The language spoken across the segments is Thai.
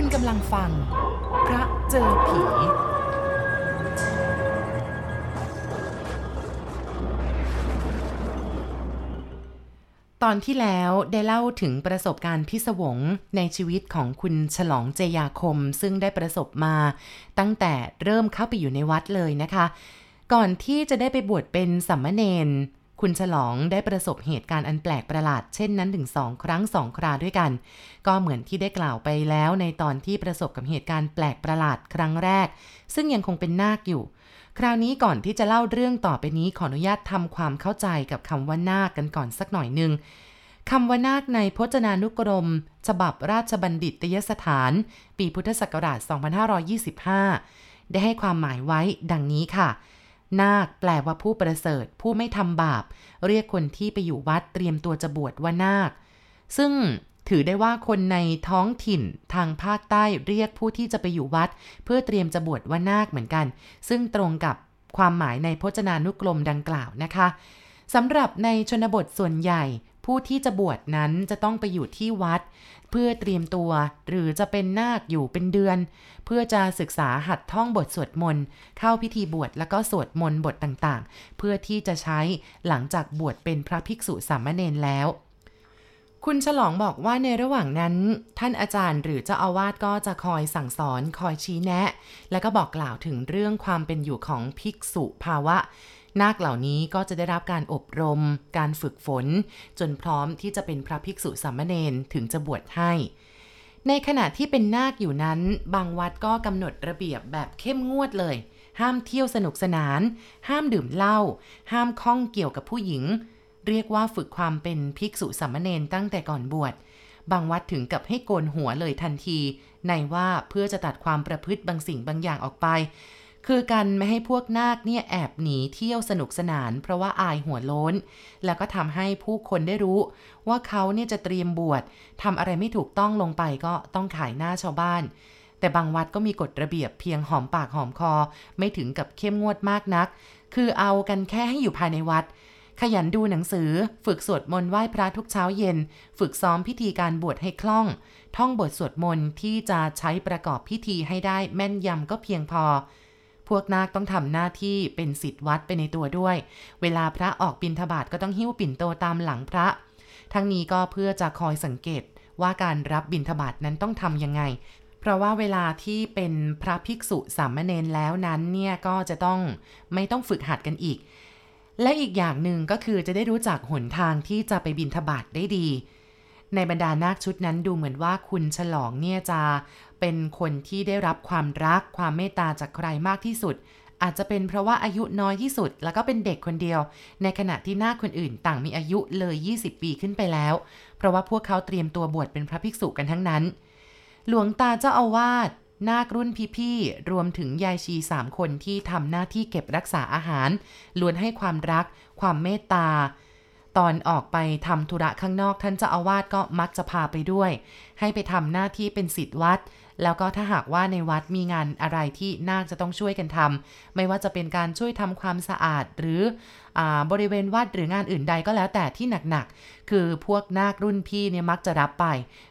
คุณกำลังฟัง พระเจอผี ตอนที่แล้วได้เล่าถึงประสบการณ์พิศวงในชีวิตของคุณฉลองเจยาคมซึ่งได้ประสบมา ตั้งแต่เริ่มเข้าไปอยู่ในวัดเลยนะคะ ก่อนที่จะได้ไปบวชเป็นสัมมเนน คุณฉลองได้ประสบเหตุการณ์อันแปลกประหลาดเช่นนั้นถึงสองครั้งสองคราด้วยกัน ก็เหมือนที่ได้กล่าวไปแล้วในตอนที่ประสบกับเหตุการณ์แปลกประหลาดครั้งแรก ซึ่งยังคงเป็นนาคอยู่ คราวนี้ก่อนที่จะเล่าเรื่องต่อไปนี้ขออนุญาตทำความเข้าใจกับคำว่านาคกันก่อนสักหน่อยหนึ่งคำว่านาคในพจนานุกรม ฉบับราชบัณฑิตยสถาน ปีพุทธศักราช 2525 ได้ให้ความหมายไว้ดังนี้ค่ะ นาคแปลว่าผู้ประเสริฐ ผู้ไม่ทำบาป เรียกคนที่ไปอยู่วัดเตรียมตัวจะบวชว่านาค ซึ่งถือได้ว่าคนในท้องถิ่นทางภาคใต้เรียกผู้ที่จะไปอยู่วัด เพื่อเตรียมจะบวชว่านาคเหมือนกัน ซึ่งตรงกับความหมายในพจนานุกรมดังกล่าวนะคะสำหรับในชนบทส่วนใหญ่ ผู้ที่จะบวชนั้นจะต้องไปอยู่ที่วัด เพื่อเตรียมตัว หรือจะเป็นนาคอยู่เป็นเดือน เพื่อจะศึกษาหัดท่องบทสวดมนต์เข้าพิธีบวชแล้วก็สวดมนต์บทต่างๆ เพื่อที่จะใช้หลังจากบวชเป็นพระภิกษุสามเณรแล้วคุณฉลองบอกว่าในระหว่างนั้น ท่านอาจารย์หรือเจ้าอาวาสก็จะคอยสั่งสอนคอยชี้แนะ แล้วก็บอกกล่าวถึงเรื่องความเป็นอยู่ของภิกษุภาวะ นาคเหล่านี้ก็จะได้รับการอบรม การฝึกฝน จนพร้อมที่จะเป็นพระภิกษุสามเณรถึงจะบวชให้ ในขณะที่เป็นนาคอยู่นั้น บางวัดก็กำหนดระเบียบแบบเข้มงวดเลย ห้ามเที่ยวสนุกสนาน ห้ามดื่มเหล้า ห้ามข้องเกี่ยวกับผู้หญิง เรียกว่าฝึกความเป็นภิกษุสามเณรตั้งแต่ก่อนบวชบางวัดถึงกับให้โกนหัวเลยทันที ในว่าเพื่อจะตัดความประพฤติบางสิ่งบางอย่างออกไป คือการไม่ให้พวกนาคเนี่ยแอบหนีเที่ยวสนุกสนาน เพราะว่าอายหัวโล้น แล้วก็ทำให้ผู้คนได้รู้ ว่าเขาเนี่ยจะเตรียมบวชทำอะไรไม่ถูกต้องลงไปก็ต้องขายหน้าชาวบ้าน แต่บางวัดก็มีกฎระเบียบเพียงหอมปากหอมคอ ไม่ถึงกับเข้มงวดมากนัก คือเอากันแค่ให้อยู่ภายในวัดขยันดูหนังสือ ฝึกสวดมนต์ไหว้พระทุกเช้าเย็น ฝึกซ้อมพิธีการบวชให้คล่อง ท่องบทสวดมนต์ที่จะใช้ประกอบพิธีให้ได้แม่นยำก็เพียงพอ พวกนาคต้องทำหน้าที่เป็นสิทธิ์วัดไปในตัวด้วย เวลาพระออกบิณฑบาตก็ต้องหิ้วปิ่นโตตามหลังพระ ทั้งนี้ก็เพื่อจะคอยสังเกตว่าการรับบิณฑบาตนั้นต้องทำยังไง เพราะว่าเวลาที่เป็นพระภิกษุสามเณรแล้วนั้นเนี่ยก็จะต้องไม่ต้องฝึกหัดกันอีก และอีกอย่างหนึ่งก็คือจะได้รู้จักหนทางที่จะไปบินทบาทได้ดีในบรรดานาคชุดนั้นดูเหมือนว่าคุณฉลองเนี่ยจะ เป็นคนที่ได้รับความรักความเมตตาจากใครมากที่สุด อาจจะเป็นเพราะว่าอายุน้อยที่สุด แล้วก็เป็นเด็กคนเดียว ในขณะที่น้าคนอื่นต่างมีอายุเลย 20 ปีขึ้นไปแล้ว เพราะว่าพวกเขาเตรียมตัวบวชเป็นพระภิกษุกันทั้งนั้น หลวงตาเจ้าอาวาสนาครุ่นพี่ๆ รวมถึงยายชีสามคนที่ทำหน้าที่เก็บรักษาอาหาร ล้วนให้ความรัก ความเมตตา ตอนออกไปทำธุระข้างนอกท่านเจ้าอาวาสก็มักจะพาไปด้วย ให้ไปทำหน้าที่เป็นศิษย์วัด แล้วก็ถ้าหากว่าในวัดมีงานอะไรที่นาคจะต้องช่วยกันทำไม่ว่าจะเป็นการช่วยทำความสะอาดหรืออบริเวณวัดหรืองานอื่นใดก็แล้วแต่ที่หนักๆ คือพวกนาครุ่นพี่เนี่ยมักจะรับไป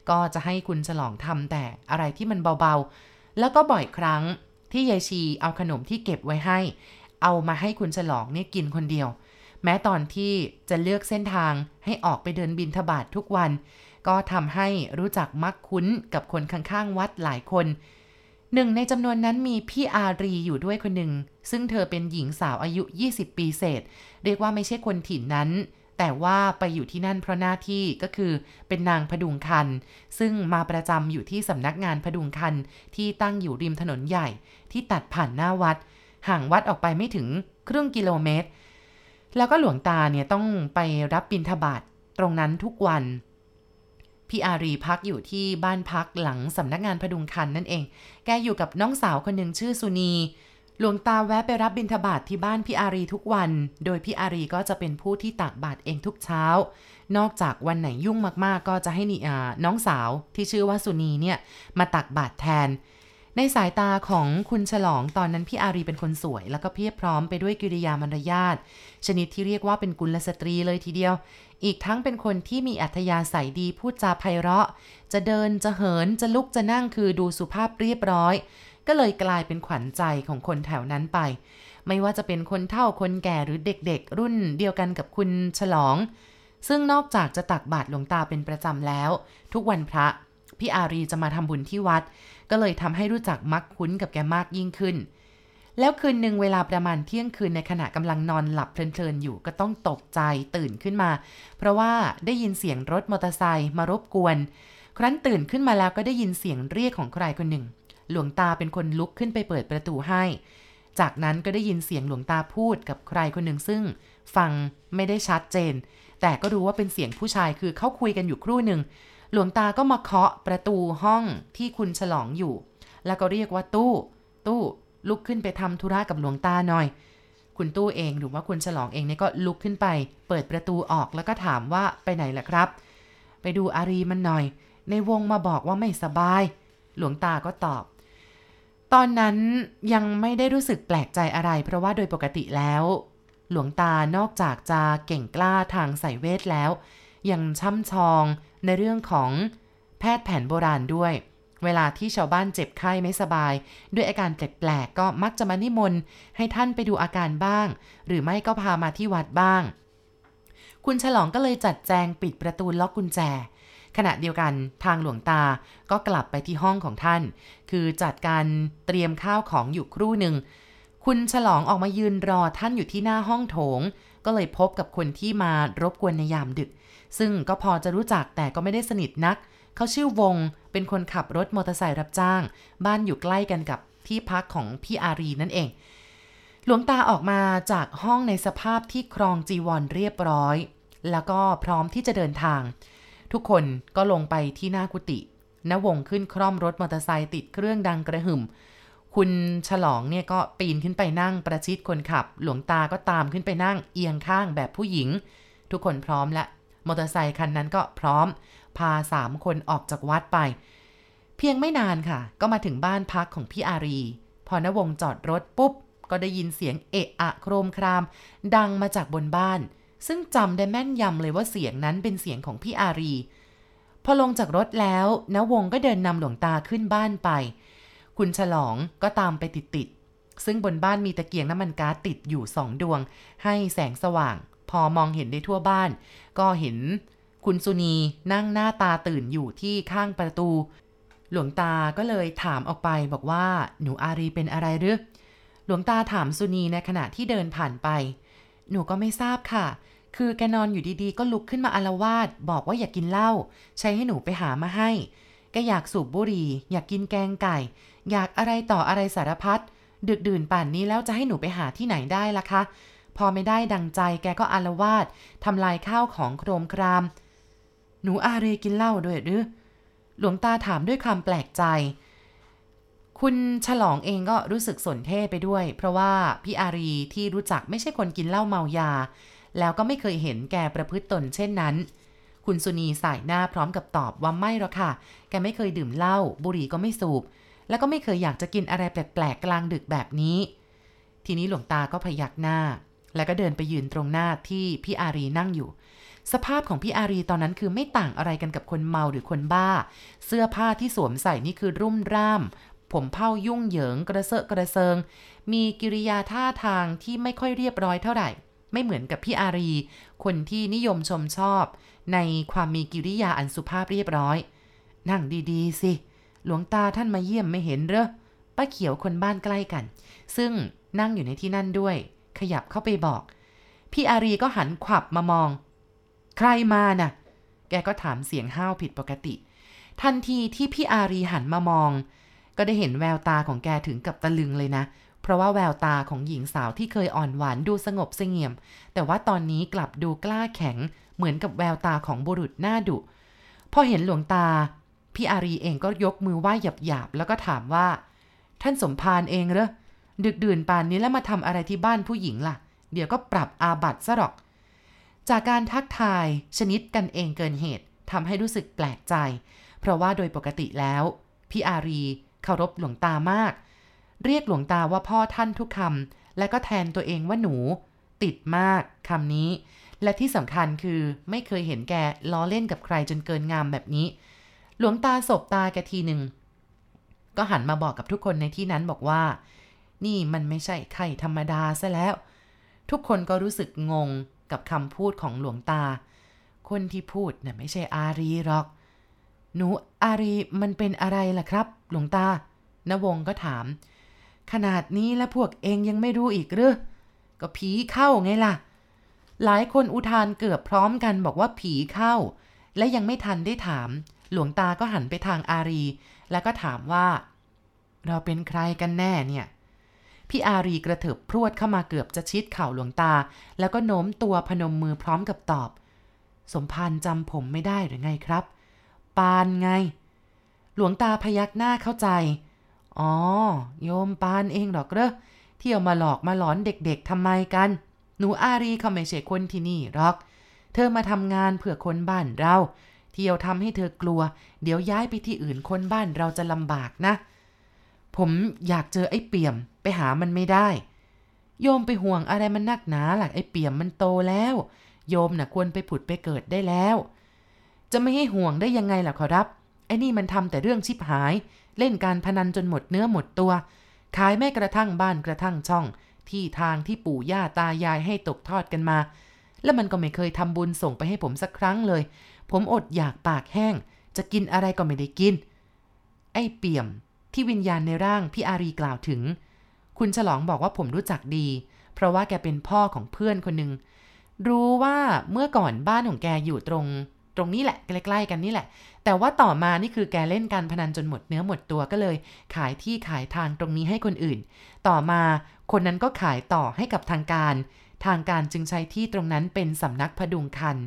ก็จะให้คุณฉลองทำแต่อะไรที่มันเบาๆ แล้วก็บ่อยครั้งที่ยายชีเอาขนมที่เก็บไว้ให้ เอามาให้คุณฉลองเนี่ยกินคนเดียว แม้ตอนที่จะเลือกเส้นทางให้ออกไปเดินบินทบาททุกวัน ก็ทำให้รู้จักมักคุ้นกับคนข้างๆวัดหลายคน หนึ่งในจำนวนนั้นมีพี่อารีอยู่ด้วยคนหนึ่ง ซึ่งเธอเป็นหญิงสาวอายุ 20 ปีเศษ เรียกว่าไม่ใช่คนถิ่นนั้น แต่ว่าไปอยู่ที่นั่นเพราะหน้าที่ก็คือเป็นนางพดุงคัน ซึ่งมาประจำอยู่ที่สำนักงานพดุงคันที่ตั้งอยู่ริมถนนใหญ่ ที่ตัดผ่านหน้าวัด ห่างวัดออกไปไม่ถึงครึ่งกิโลเมตร แล้วก็หลวงตาเนี่ยต้องไปรับบิณฑบาตตรงนั้นทุกวัน พี่อารีพักอยู่ที่บ้านพักหลังสำนักงานพดุงคันนั่นเอง แกอยู่กับน้องสาวคนหนึ่งชื่อสุนี หลวงตาแวะไปรับบิณฑบาตทที่บ้านพี่อารีทุกวัน โดยพี่อารีก็จะเป็นผู้ที่ตักบาตรเองทุกเช้า นอกจากวันไหนยุ่งมากๆ ก็จะให้นิอ่าน้องสาวที่ชื่อว่าสุนีเนี่ยมาตักบาตรแทน ในสายตาของคุณฉลองตอนนั้นพี่อารีเป็นคนสวย แล้วก็เพียบพร้อมไปด้วยกิริยามารยาทชนิดที่เรียกว่าเป็นกุลสตรีเลยทีเดียว อีกทั้งเป็นคนที่มีอัธยาศัยดีพูดจาไพเราะ จะเดินจะเหินจะลุกจะนั่งคือดูสุภาพเรียบร้อย ก็เลยกลายเป็นขวัญใจของคนแถวนั้นไป ไม่ว่าจะเป็นคนเฒ่าคนแก่หรือเด็กๆ รุ่นเดียวกันกับคุณฉลอง ซึ่งนอกจากจะตักบาตรหลวงตาเป็นประจำแล้ว ทุกวันพระ พี่อารีจะมาทำบุญที่วัด ก็เลยทำให้รู้จักมักคุ้นกับแกมากยิ่งขึ้น แล้วคืนหนึ่งเวลาประมาณเที่ยงคืนในขณะกำลังนอนหลับเพลินๆอยู่ก็ต้องตกใจตื่นขึ้นมา เพราะว่าได้ยินเสียงรถมอเตอร์ไซค์มารบกวน ครั้นตื่นขึ้นมาแล้วก็ได้ยินเสียงเรียกของใครคนหนึ่ง หลวงตาเป็นคนลุกขึ้นไปเปิดประตูให้ จากนั้นก็ได้ยินเสียงหลวงตาพูดกับใครคนหนึ่งซึ่งฟังไม่ได้ชัดเจน แต่ก็รู้ว่าเป็นเสียงผู้ชายคือเขาคุยกันอยู่ครู่หนึ่ง หลวงตาก็มาเคาะประตูห้องที่คุณฉลองอยู่ แล้วก็เรียกว่าตู้ ตู้ลุกขึ้นไปทำธุระกับหลวงตาหน่อย คุณตู้เองหรือว่าคุณฉลองเองเนี่ยก็ลุกขึ้นไป เปิดประตูออกแล้วก็ถามว่าไปไหนล่ะครับ ไปดูอารีมันหน่อย ในวงมาบอกว่าไม่สบาย หลวงตาก็ตอบ ตอนนั้นยังไม่ได้รู้สึกแปลกใจอะไร เพราะว่าโดยปกติแล้ว หลวงตานอกจากจะเก่งกล้าทางสายเวทแล้ว ยังช่ำชองในเรื่องของแพทย์แผนโบราณด้วย เวลาที่ชาวบ้านเจ็บไข้ไม่สบาย ด้วยอาการแปลกๆก็มักจะมานิมนต์ให้ท่านไปดูอาการบ้าง หรือไม่ก็พามาที่วัดบ้าง คุณฉลองก็เลยจัดแจงปิดประตูล็อกกุญแจ ขณะเดียวกันทางหลวงตาก็กลับไปที่ห้องของท่าน คือจัดการเตรียมข้าวของอยู่ครู่หนึ่ง คุณฉลองออกมายืนรอท่านอยู่ที่หน้าห้องโถง ก็เลยพบกับคนที่มารบกวนในยามดึก ซึ่งก็พอจะรู้จักแต่ก็ไม่ได้สนิทนัก เขาชื่อวง เป็นคนขับรถมอเตอร์ไซค์รับจ้าง บ้านอยู่ใกล้กันกับที่พักของพี่อารีนั่นเอง หลวงตาออกมาจากห้องในสภาพที่ครองจีวรเรียบร้อย แล้วก็พร้อมที่จะเดินทาง ทุกคนก็ลงไปที่หน้ากุฏิณวงขึ้นคร่อมรถมอเตอร์ไซค์ติดเครื่องดังกระหึ่ม คุณฉลองเนี่ยก็ปีนขึ้นไปนั่งประชิดคนขับ หลวงตาก็ตามขึ้นไปนั่งเอียงข้างแบบผู้หญิง ทุกคนพร้อมและมอเตอร์ไซคันนั้นก็พร้อม พาสามคนออกจากวัดไป เพียงไม่นานค่ะ ก็มาถึงบ้านพักของพี่อารี พอนวงจอดรถปุ๊บ ก็ได้ยินเสียงเอะอะโครมคราม ดังมาจากบนบ้าน ซึ่งจำได้แม่นยำเลยว่าเสียงนั้นเป็นเสียงของพี่อารี พอลงจากรถแล้วนวงก็เดินนำหลวงตาขึ้นบ้านไป คุณฉลองก็ตามไปติดๆซึ่งบนบ้านมีตะเกียงน้ำมันก๊าซติดอยู่สองดวง ให้แสงสว่าง พอมองเห็นได้ทั่วบ้าน ก็เห็นคุณสุนีนั่งหน้าตาตื่นอยู่ที่ข้างประตู หลวงตาก็เลยถามออกไปบอกว่าหนูอารีเป็นอะไรหรือหลวงตาถามสุนีในขณะที่เดินผ่านไป หนูก็ไม่ทราบค่ะ คือแกนอนอยู่ดีๆ ก็ลุกขึ้นมาอารวาสบอกว่าอยากกินเหล้าใช้ให้หนูไปหามาให้แกอยากสูบบุหรี่ อยากกินแกงไก่ อยากอะไรต่ออะไรสารพัดดึกดื่นป่านนี้แล้วจะให้หนูไปหาที่ไหนได้ล่ะคะ พอไม่ได้ดังใจแกก็อารวาสทำลายข้าวของโครมคราม หนูอาเรกินเหล้าด้วยหรือหลวงตาถามด้วยความแปลกใจ คุณฉลองเองก็รู้สึกสนเท่ไปด้วย เพราะว่าพี่อารีที่รู้จักไม่ใช่คนกินเหล้าเมายา แล้วก็ไม่เคยเห็นแกประพฤติตนเช่นนั้น คุณสุนีสายหน้าพร้อมกับตอบว่าไม่หรอกค่ะ แกไม่เคยดื่มเหล้าบุหรี่ก็ไม่สูบ แล้วก็ไม่เคยอยากจะกินอะไรแปลกๆกลางดึกแบบนี้ ทีนี้หลวงตาก็พยักหน้า แล้วก็เดินไปยืนตรงหน้าที่พี่อารีนั่งอยู่ สภาพของพี่อารีตอนนั้นคือไม่ต่างอะไรกันกับคนเมาหรือคนบ้า เสื้อผ้าที่สวมใส่นี่คือรุ่มร่าม ผมเผ้ายุ่งเหยิงกระเซาะกระเซิง มีกิริยาท่าทางที่ไม่ค่อยเรียบร้อยเท่าไหร่ไม่เหมือนกับพี่อารี คนที่นิยมชมชอบ ในความมีกิริยาอันสุภาพเรียบร้อย นั่งดี ๆ สิ หลวงตาท่านมาเยี่ยมไม่เห็นเหรอป้าเขียวคนบ้านใกล้กัน ซึ่งนั่งอยู่ในที่นั่นด้วย ขยับเข้าไปบอก พี่อารีก็หันขวับมามอง ใครมาน่ะ แกก็ถามเสียงห้าวผิดปกติ ทันทีที่พี่อารีหันมามอง ก็ได้เห็นแววตาของแกถึงกับตะลึงเลยนะ เพราะว่าแววตาของหญิงสาวที่เคยอ่อนหวานดูสงบเสงี่ยม แต่ว่าตอนนี้กลับดูกล้าแข็ง เหมือนกับแววตาของบุรุษหน้าดุพอเห็นหลวงตา พี่อารีเองก็ยกมือไหว้หยาบๆแล้วก็ถามว่า ท่านสมภารเองเหรอดึกดื่นป่านนี้แล้วมาทำอะไรที่บ้านผู้หญิงล่ะ เดี๋ยวก็ปรับอาบัตซะหรอก จากการทักทายชนิดกันเองเกินเหตุทำให้รู้สึกแปลกใจ เพราะว่าโดยปกติแล้ว พี่อารีเคารพหลวงตามาก เรียกหลวงตาว่าพ่อท่านทุกคำและก็แทนตัวเองว่าหนู ติดมากคำนี้ และที่สำคัญคือไม่เคยเห็นแกล้อเล่นกับใครจนเกินงามแบบนี้ หลวงตาสบตาแกทีหนึ่ง ก็หันมาบอกกับทุกคนในที่นั้นบอกว่า นี่มันไม่ใช่ไข่ธรรมดาซะแล้ว ทุกคนก็รู้สึกงงกับคำพูดของหลวงตา คนที่พูดน่ะไม่ใช่อารีหรอก หนูอารีมันเป็นอะไรล่ะครับ หลวงตานวงก็ถาม ขนาดนี้แล้วพวกเองยังไม่รู้อีกหรือก็ผีเข้าไงล่ะ หลายคนอุทานเกือบพร้อมกันบอกว่าผีเข้า และยังไม่ทันได้ถาม หลวงตาก็หันไปทางอารี แล้วก็ถามว่า เราเป็นใครกันแน่เนี่ย พี่อารีกระเถิบพรวดเข้ามาเกือบจะชิดเข่าหลวงตา แล้วก็โน้มตัวพนมมือพร้อมกับตอบ สมภารจำผมไม่ได้หรือไงครับ ปานไง หลวงตาพยักหน้าเข้าใจ อ๋อ โยมปานเองหรอกเรอเที่ยวมาหลอกมาหลอนเด็กๆทำไมกัน หนูอารีเขาไม่ใช่คนที่นี่หรอก เธอมาทำงานเพื่อคนบ้านเรา เที่ยวทำให้เธอกลัว เดี๋ยวย้ายไปที่อื่นคนบ้านเราจะลำบากนะ ผมอยากเจอไอ้เปี่ยม ไปหามันไม่ได้ โยมไปห่วงอะไรมันนักหนาหลักไอ้เปี่ยมมันโตแล้ว โยมน่ะควรไปผุดไปเกิดได้แล้ว จะไม่ให้ห่วงได้ยังไงล่ะขอรับ ไอ้นี่มันทำแต่เรื่องชิบหาย เล่นการพนันจนหมดเนื้อหมดตัว ขายแม่กระทั่งบ้านกระทั่งช่อง ที่ทางที่ปู่ย่าตายายให้ตกทอดกันมา แล้วมันก็ไม่เคยทำบุญส่งไปให้ผมสักครั้งเลย ผมอดอยากปากแห้ง จะกินอะไรก็ไม่ได้กิน ไอ้เปี่ยมที่วิญญาณในร่างพี่อารีกล่าวถึง คุณฉลองบอกว่าผมรู้จักดี เพราะว่าแกเป็นพ่อของเพื่อนคนหนึ่งรู้ว่าเมื่อก่อนบ้านของแกอยู่ตรง ตรงนี้แหละใกล้ๆกันนี่แหละ แต่ว่าต่อมานี่คือแกเล่นการพนันจนหมดเนื้อหมดตัวก็เลย ขายที่ขายทางตรงนี้ให้คนอื่น ต่อมาคนนั้นก็ขายต่อให้กับทางการ ทางการจึงใช้ที่ตรงนั้นเป็นสำนักพดุงคัน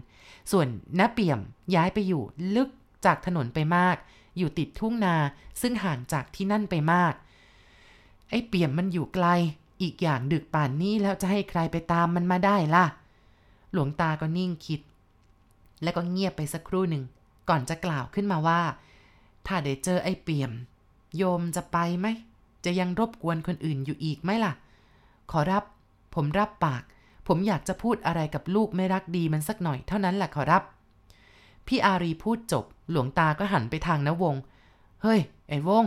ส่วนน้าเปี่ยมย้ายไปอยู่ลึกจากถนนไปมาก อยู่ติดทุ่งนาซึ่งห่างจากที่นั่นไปมาก ไอ้เปี่ยมมันอยู่ไกล อีกอย่างดึกป่านนี้แล้วจะให้ใครไปตามมันมาได้ล่ะ หลวงตาก็นิ่งคิด แล้วก็เงียบไปสักครู่หนึ่ง ก่อนจะกล่าวขึ้นมาว่า ถ้าได้เจอไอ้เปี่ยม โยมจะไปไหม จะยังรบกวนคนอื่นอยู่อีกไหมล่ะ ขอรับ ผมรับปาก ผมอยากจะพูดอะไรกับลูกไม่รักดีมันสักหน่อยเท่านั้นแหละขอรับ พี่อารีพูดจบ หลวงตาก็หันไปทางนวง เฮ้ย ไอ้วง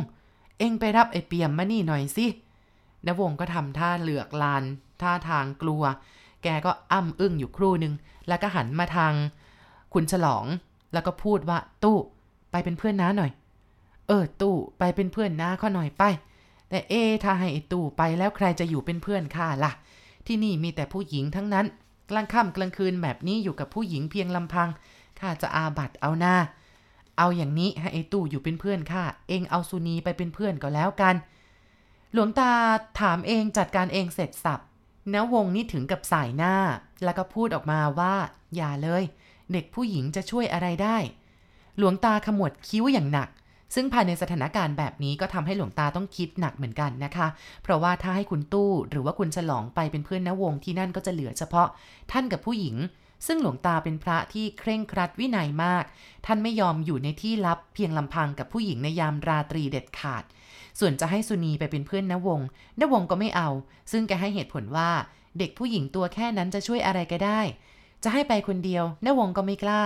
เอ็งไปรับไอ้เปียมมานี่หน่อยสินวงก็ทำท่าเหลือกลาน ท่าทางกลัว แกก็อ้ำอึ้งอยู่ครู่หนึ่งแล้วก็หันมาทาง คุณฉลอง แล้วก็พูดว่าตู้ ไปเป็นเพื่อนน้าหน่อย เออ ตู้ไปเป็นเพื่อนน้าข้อหน่อยไป แต่เอถ้าให้ไอ้ตู้ไปแล้วใครจะอยู่เป็นเพื่อนข้าล่ะ ที่นี่มีแต่ผู้หญิงทั้งนั้น กลางค่ำกลางคืนแบบนี้อยู่กับผู้หญิงเพียงลำพังข้าจะอาบัตเอาหน้า เอาอย่างนี้ให้ไอ้ตู้อยู่เป็นเพื่อนข้าเองเอาสุนีไปเป็นเพื่อนก็แล้วกัน หลวงตาถามเองจัดการเองเสร็จสับณวงนี่ถึงกับสายหน้า แล้วก็พูดออกมาว่า อย่าเลย เด็กผู้หญิงจะช่วยอะไรได้ หลวงตาขมวดคิ้วอย่างหนัก ซึ่งภายในสถานการณ์แบบนี้ก็ทำให้หลวงตาต้องคิดหนักเหมือนกันนะคะ เพราะว่าถ้าให้คุณตู้หรือว่าคุณฉลองไปเป็นเพื่อนณวงที่นั่นก็จะเหลือเฉพาะ ท่านกับผู้หญิง ซึ่งหลวงตาเป็นพระที่เคร่งครัดวินัยมาก ท่านไม่ยอมอยู่ในที่ลับเพียงลำพังกับผู้หญิงในยามราตรีเด็ดขาด ส่วนจะให้สุนีไปเป็นเพื่อนณวงณวงก็ไม่เอา ซึ่งแกให้เหตุผลว่าเด็กผู้หญิงตัวแค่นั้นจะช่วยอะไรแกได้ จะให้ไปคนเดียวณวงก็ไม่กล้า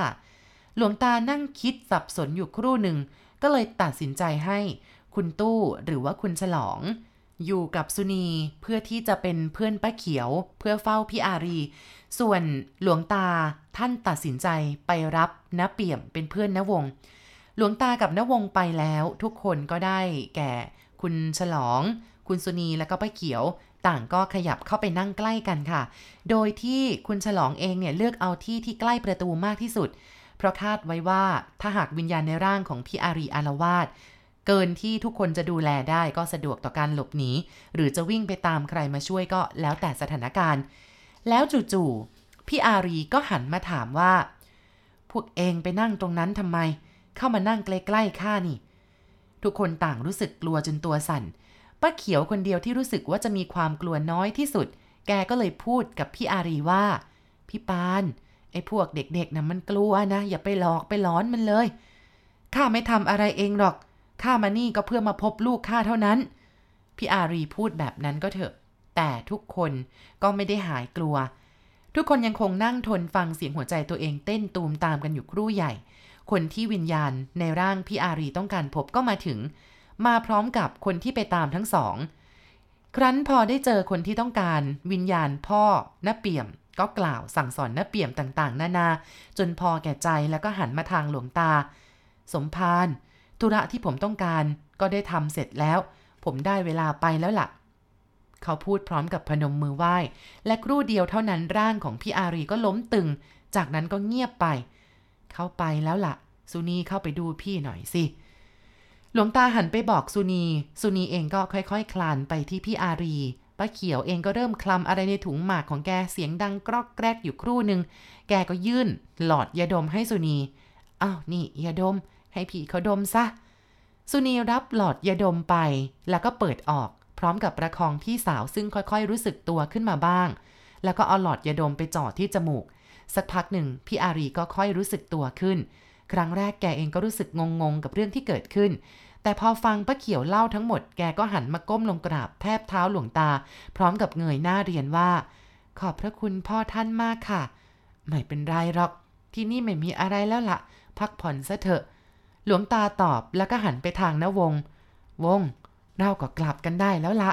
หลวงตานั่งคิดสับสนอยู่ครู่หนึ่ง ก็เลยตัดสินใจให้คุณตู้หรือว่าคุณฉลอง อยู่กับสุนีเพื่อที่จะเป็นเพื่อนป้าเขียวเพื่อเฝ้าพี่อารี ส่วนหลวงตาท่านตัดสินใจไปรับณเปี่ยมเป็นเพื่อนณวง หลวงตากับณวงไปแล้วทุกคนก็ได้แก่คุณฉลอง คุณสุนีและก็ป้าเขียวต่างก็ขยับเข้าไปนั่งใกล้กันค่ะ โดยที่คุณฉลองเองเนี่ยเลือกเอาที่ที่ใกล้ประตูมากที่สุด เพราะคาดไว้ว่าถ้าหากวิญญาณในร่างของพี่อารีอารวาสเกินที่ทุกคนจะดูแลได้ก็สะดวกต่อการหลบหนีหรือจะวิ่งไปตามใครมาช่วยก็แล้วแต่สถานการณ์ แล้วจู่ๆพี่อารีก็หันมาถามว่า พวกเองไปนั่งตรงนั้นทำไม เข้ามานั่งใกล้ๆข้านี่ ทุกคนต่างรู้สึกกลัวจนตัวสั่นป้าเขียวคนเดียวที่รู้สึกว่าจะมีความกลัวน้อยที่สุด แกก็เลยพูดกับพี่อารีว่า พี่ปาน ไอ้พวกเด็กๆนะมันกลัวนะ อย่าไปหลอกไปหลอนมันเลย ข้าไม่ทำอะไรเองหรอกขข้ามานี่ก็เพื่อมาพบลูกข้าเท่านั้น พี่อารีพูดแบบนั้นก็เถอะ แต่ทุกคนก็ไม่ได้หายกลัว ทุกคนยังคงนั่งทนฟังเสียงหัวใจตัวเองเต้นตูมตามกันอยู่ครู่ใหญ่ คนที่วิญญาณในร่างพี่อารีต้องการพบก็มาถึง มาพร้อมกับคนที่ไปตามทั้งสอง ครั้นพอได้เจอคนที่ต้องการวิญญาณพ่อน้าเปี่ยม ก็กล่าวสั่งสอนน้าเปี่ยมต่างๆ นานา จนพอแก่ใจแล้วก็หันมาทางหลวงตา สมภารธุระที่ผมต้องการก็ได้ทำเสร็จแล้ว ผมได้เวลาไปแล้วล่ะ เขาพูดพร้อมกับพนมมือไหว้ และครู่เดียวเท่านั้นร่างของพี่อารีก็ล้มตึง จากนั้นก็เงียบไป เข้าไปแล้วล่ะ สุนีเข้าไปดูพี่หน่อยสิหลวงตาหันไปบอกสุนี สุนีเองก็ค่อยๆคคลานไปที่พี่อารี ป้าเขียวเองก็เริ่มคลำอะไรในถุงหมากของแกเสียงดังกรอกแกรกอยู่ครู่หนึ่งแกก็ยื่น หลอดยาดมให้สุนีอ้าวนี่ยาดม ให้พี่เขาดมซะ สุนีรับหลอดยาดมไป แล้วก็เปิดออก พร้อมกับประคองพี่สาวซึ่งค่อยๆ รู้สึกตัวขึ้นมาบ้าง แล้วก็เอาหลอดยาดมไปจ่อที่จมูก สักพักหนึ่งพี่อารีก็ค่อยรู้สึกตัวขึ้น ครั้งแรกแกเองก็รู้สึกงงๆกับเรื่องที่เกิดขึ้น แต่พอฟังป้าเขียวเล่าทั้งหมดแกก็หันมาก้มลงกราบแทบเท้าหลวงตา พร้อมกับเงยหน้าเรียนว่า ขอบพระคุณพ่อท่านมากค่ะ ไม่เป็นไรหรอก ที่นี่ไม่มีอะไรแล้วละ่ะ พักผ่อนซะเถอะ หลวงตาตอบแล้วก็หันไปทางนวง วง เราก็กลับกันได้แล้วละ